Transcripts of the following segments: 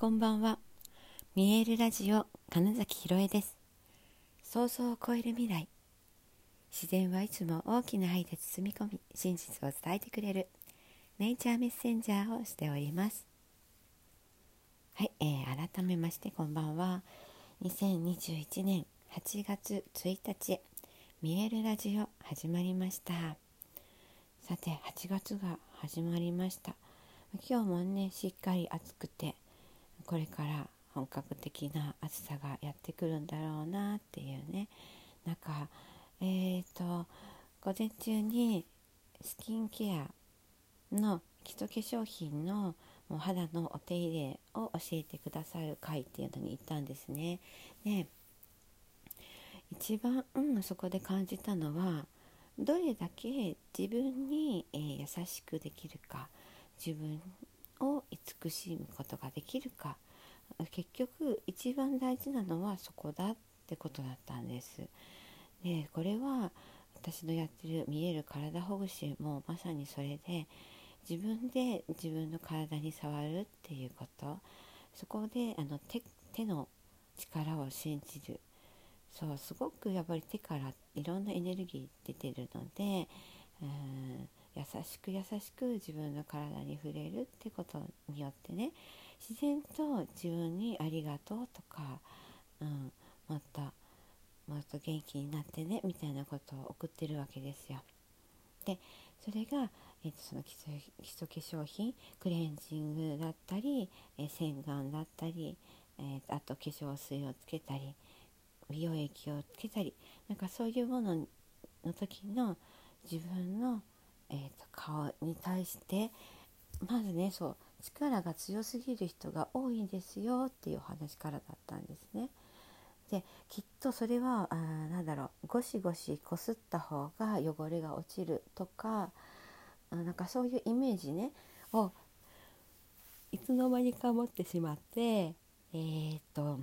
こんばんは。見えるラジオ金崎ひろえです。想像を超える未来。自然はいつも大きな愛で包み込み真実を伝えてくれるネイチャーメッセンジャーをしております。はい、えー、改めましてこんばんは。2021年8月1日見えるラジオ始まりました。さて8月が始まりました。今日もねしっかり暑くてこれから本格的な暑さがやってくるんだろうなっていうねなんかえーと午前中にスキンケアの基礎化粧品のもう肌のお手入れを教えてくださる会っていうのに行ったんですね。で一番、うん、そこで感じたのはどれだけ自分に、えー、優しくできるか自分を慈しむことができるか。結局一番大事なのはそこだってことだったんです。でこれは私のやってる見える体ほぐしもまさにそれで自分で自分の体に触るっていうこと。そこであの手手の力を信じる。そうすごくやっぱり手からいろんなエネルギー出てるのでうん。優しく優しく自分の体に触れるってことによってね自然と自分に「ありがとう」とか、うん、もっともっと元気になってねみたいなことを送ってるわけですよ。でそれが、えー、とその基礎化粧品クレンジングだったり、えー、洗顔だったり、えー、あと化粧水をつけたり美容液をつけたりなんかそういうものの時の自分のえーと、顔に対してまずねそう力が強すぎる人が多いんですよっていうお話からだったんですね。できっとそれはあなんだろうゴシゴシこすった方が汚れが落ちるとかなんかそういうイメージねをいつの間にか持ってしまってえー、っと、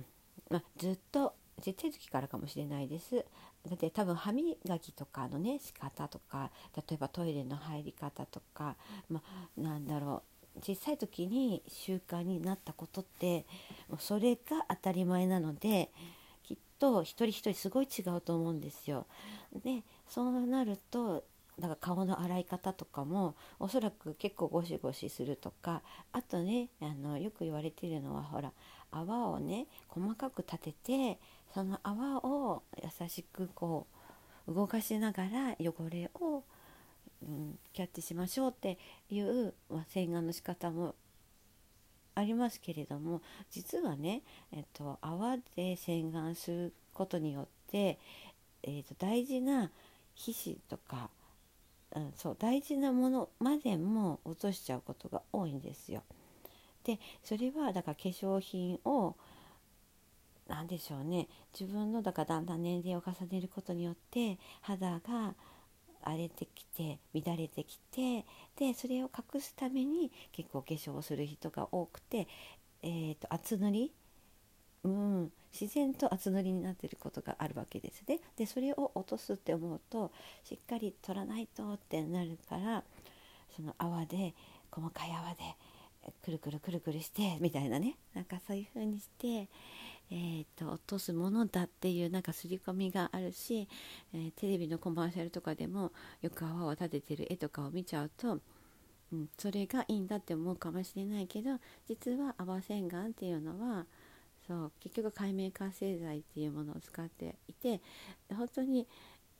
まずっとちっちゃい時からかもしれないです。だって多分歯磨きとかのね仕方とか例えばトイレの入り方とか、ま、なんだろう小さい時に習慣になったことってそれが当たり前なのできっと一人一人すごい違うと思うんですよ。でそうなるとだから顔の洗い方とかもおそらく結構ゴシゴシするとかあとねあのよく言われているのはほら泡をね細かく立ててその泡を優しくこう動かしながら汚れを、うん、キャッチしましょうっていう、まあ、洗顔の仕方もありますけれども実はね、えっと、泡で洗顔することによって、えっと、大事な皮脂とか、うん、そう大事なものまでも落としちゃうことが多いんですよ。でそれはだから化粧品を何でしょうね。自分のだからだんだん年齢を重ねることによって肌が荒れてきて乱れてきてでそれを隠すために結構化粧をする人が多くて、えーと、厚塗り、うん、自然と厚塗りになってることがあるわけですね。でそれを落とすって思うとしっかり取らないとってなるからその泡で細かい泡でくるくるくるくるしてみたいなね。なんかそういう風にしてえーと、落とすものだっていうなんか刷り込みがあるし、えー、テレビのコマーシャルとかでもよく泡を立ててる絵とかを見ちゃうと、うん、それがいいんだって思うかもしれないけど実は泡洗顔っていうのはそう結局海面活性剤っていうものを使っていて本当に、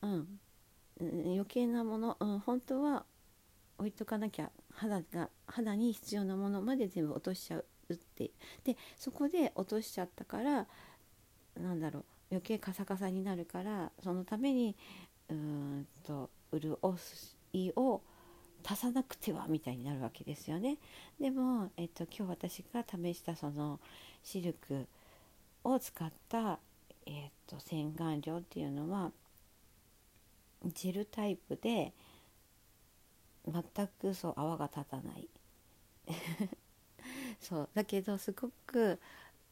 うん、余計なもの、うん、本当は置いとかなきゃ肌が肌に必要なものまで全部落としちゃうってでそこで落としちゃったからなんだろう余計カサカサになるからそのためにうんと潤いを足さなくてはみたいになるわけですよね。でも、えっと、今日私が試したそのシルクを使った、えっと、洗顔料っていうのはジェルタイプで全くそう泡が立たない。そう。だけどすごく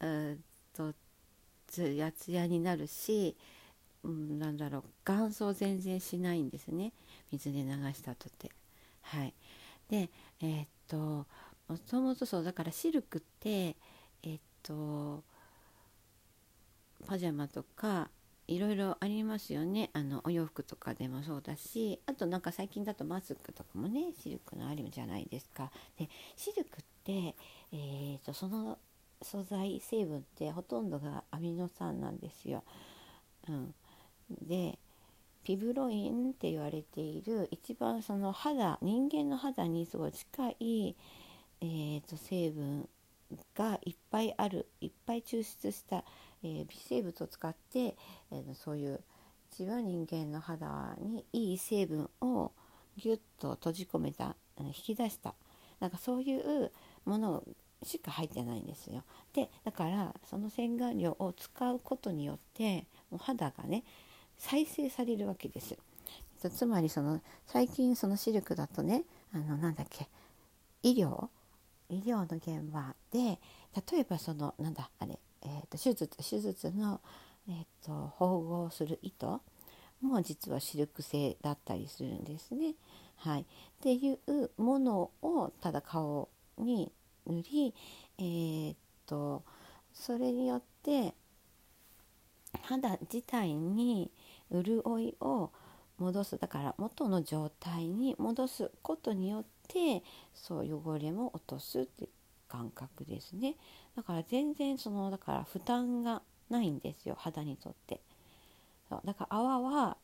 うんとつやつやになるし、うん、なんだろう乾燥全然しないんですね。水で流したとて。はい、でえー、っともともとそうだからシルクって、えー、っとパジャマとかいろいろありますよねあのお洋服とかでもそうだしあとなんか最近だとマスクとかもねシルクのあるじゃないですか。でシルクって、えーと、その素材成分ってほとんどがアミノ酸なんですよ。うん、でピブロインって言われている一番その肌人間の肌にすごい近い、えーと、成分がいっぱいあるいっぱい抽出した、え、微生物を使って、え、そういう一番人間の肌にいい成分をギュッと閉じ込めた引き出したなんかそういうものしか入ってないんですよ。でだからその洗顔料を使うことによってもう肌がね再生されるわけです。つまりその最近そのシルクだとねあのなんだっけ医療？医療の現場で例えばそのなんだあれ、えーと、手術手術の、えーと、縫合する糸も実はシルク製だったりするんですね。はい、っていうものをただ顔に塗り、えーとそれによって肌自体に潤いを戻すだから元の状態に戻すことによってそう汚れも落とすっていう感覚ですねだから全然そのだから負担がないんですよ肌にとってだから泡は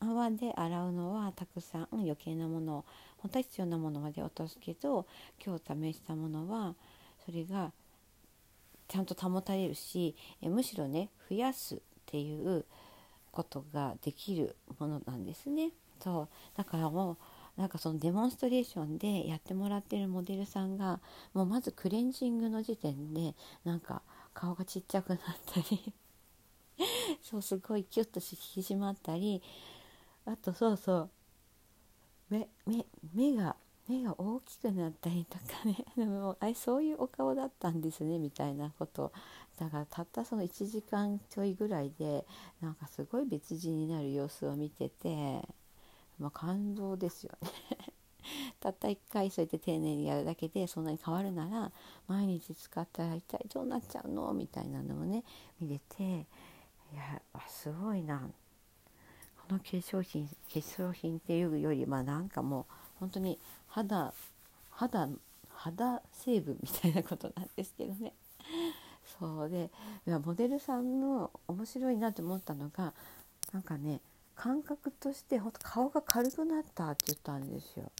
泡で洗うのはたくさん余計なものを本当は必要なものまで落とすけど今日試したものはそれがちゃんと保たれるしえむしろね増やすっていうことができるものなんですね。そうだからもうなんかそのデモンストレーションでやってもらってるモデルさんがもうまずクレンジングの時点でなんか顔がちっちゃくなったり そうすごいキュッと引き締まったりあとそうそう目目目が目が大きくなったりとかねでもあれそういうお顔だったんですねみたいなこと。だからたったその1時間ちょいぐらいでなんかすごい別人になる様子を見てて、まあ、感動ですよね。たった1回そうやって丁寧にやるだけでそんなに変わるなら毎日使ったら一体どうなっちゃうの？みたいなのをね見れていやすごいな。この化粧品化粧品っていうよりまあなんかもう本当に肌肌肌成分みたいなことなんですけどね。そうでモデルさんの面白いなって思ったのがなんかね感覚としてほんと顔が軽くなったって言ったんですよ。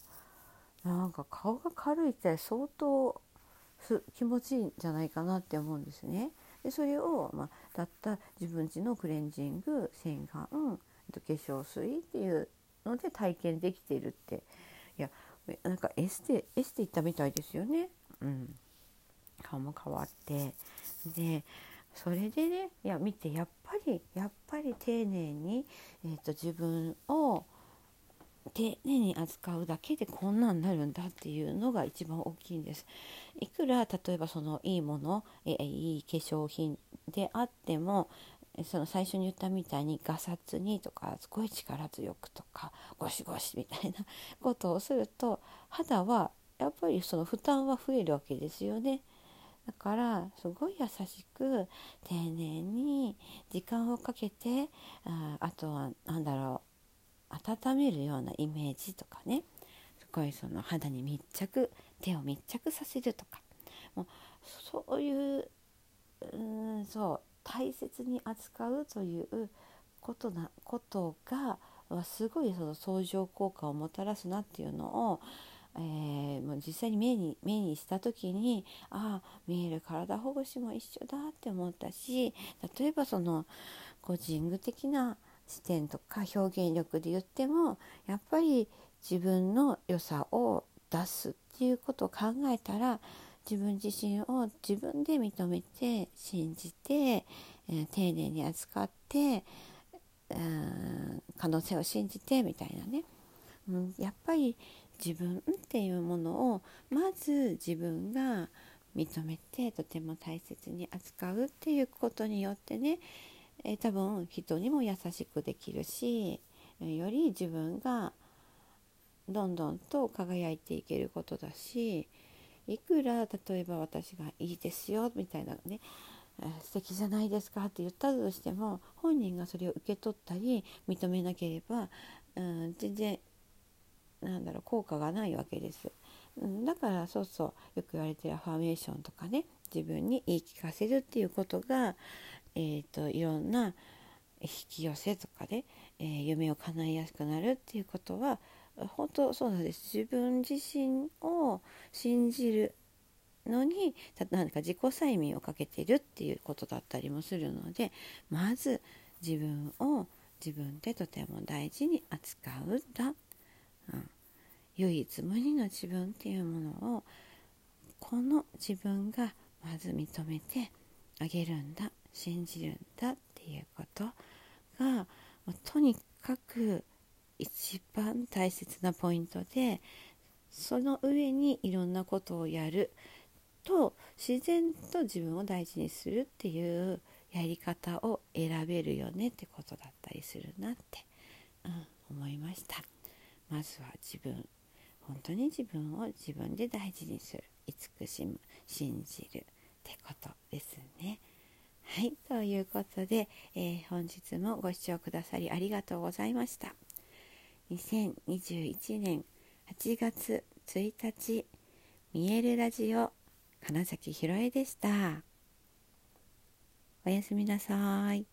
なんか顔が軽いって相当気持ちいいんじゃないかなって思うんですね。でそれを、まあ、たった自分ちのクレンジング洗顔化粧水っていうので体験できているっていやなんかエステエステ行ったみたいですよね。うん、顔も変わってでそれでねいや見てやっぱりやっぱり丁寧に、えーと、自分を丁寧に扱うだけでこんなんなるんだっていうのが一番大きいんです。いくら例えばそのいいもの、えいい化粧品であってもその最初に言ったみたいにガサツにとかすごい力強くとかゴシゴシみたいな ことをすると肌はやっぱりその負担は増えるわけですよね。だからすごい優しく丁寧に時間をかけてああとは何だろう温めるようなイメージとかね。すごいその肌に密着手を密着させるとか。もうそういううんそう大切に扱うということなことがすごいその相乗効果をもたらすなっていうのをえー、もう実際に目に目にした時にああ見える体ほぐしも一緒だって思ったし例えばそのコーチング的な視点とか表現力で言ってもやっぱり自分の良さを出すっていうことを考えたら自分自身を自分で認めて信じて、えー、丁寧に扱って、可能性を信じてみたいなね、うん、やっぱり自分っていうものをまず自分が認めてとても大切に扱うっていうことによってね、えー、多分人にも優しくできるしより自分がどんどんと輝いていけることだしいくら例えば私がいいですよみたいなね素敵じゃないですかって言ったとしても本人がそれを受け取ったり認めなければ、うん、全然なんだろう効果がないわけです、うん、だからそうそうよく言われてるアファメーションとかね自分に言い聞かせるっていうことが、えーと、いろんな引き寄せとかで、えー、夢を叶えやすくなるっていうことは本当そうなんです。自分自身を信じるのに何か自己催眠をかけてるっていうことだったりもするのでまず自分を自分でとても大事に扱うんだ、うん、唯一無二の自分っていうものをこの自分がまず認めてあげるんだ信じるんだっていうことがとにかく一番大切なポイントでその上にいろんなことをやると自然と自分を大事にするっていうやり方を選べるよねってことだったりするなって、うん、思いました。まずは自分本当に自分を自分で大事にする慈しむ信じるってことですねはいということで、えー、本日もご視聴くださりありがとうございました2021年8月1日見えるラジオ金崎ひろえでした。おやすみなさい。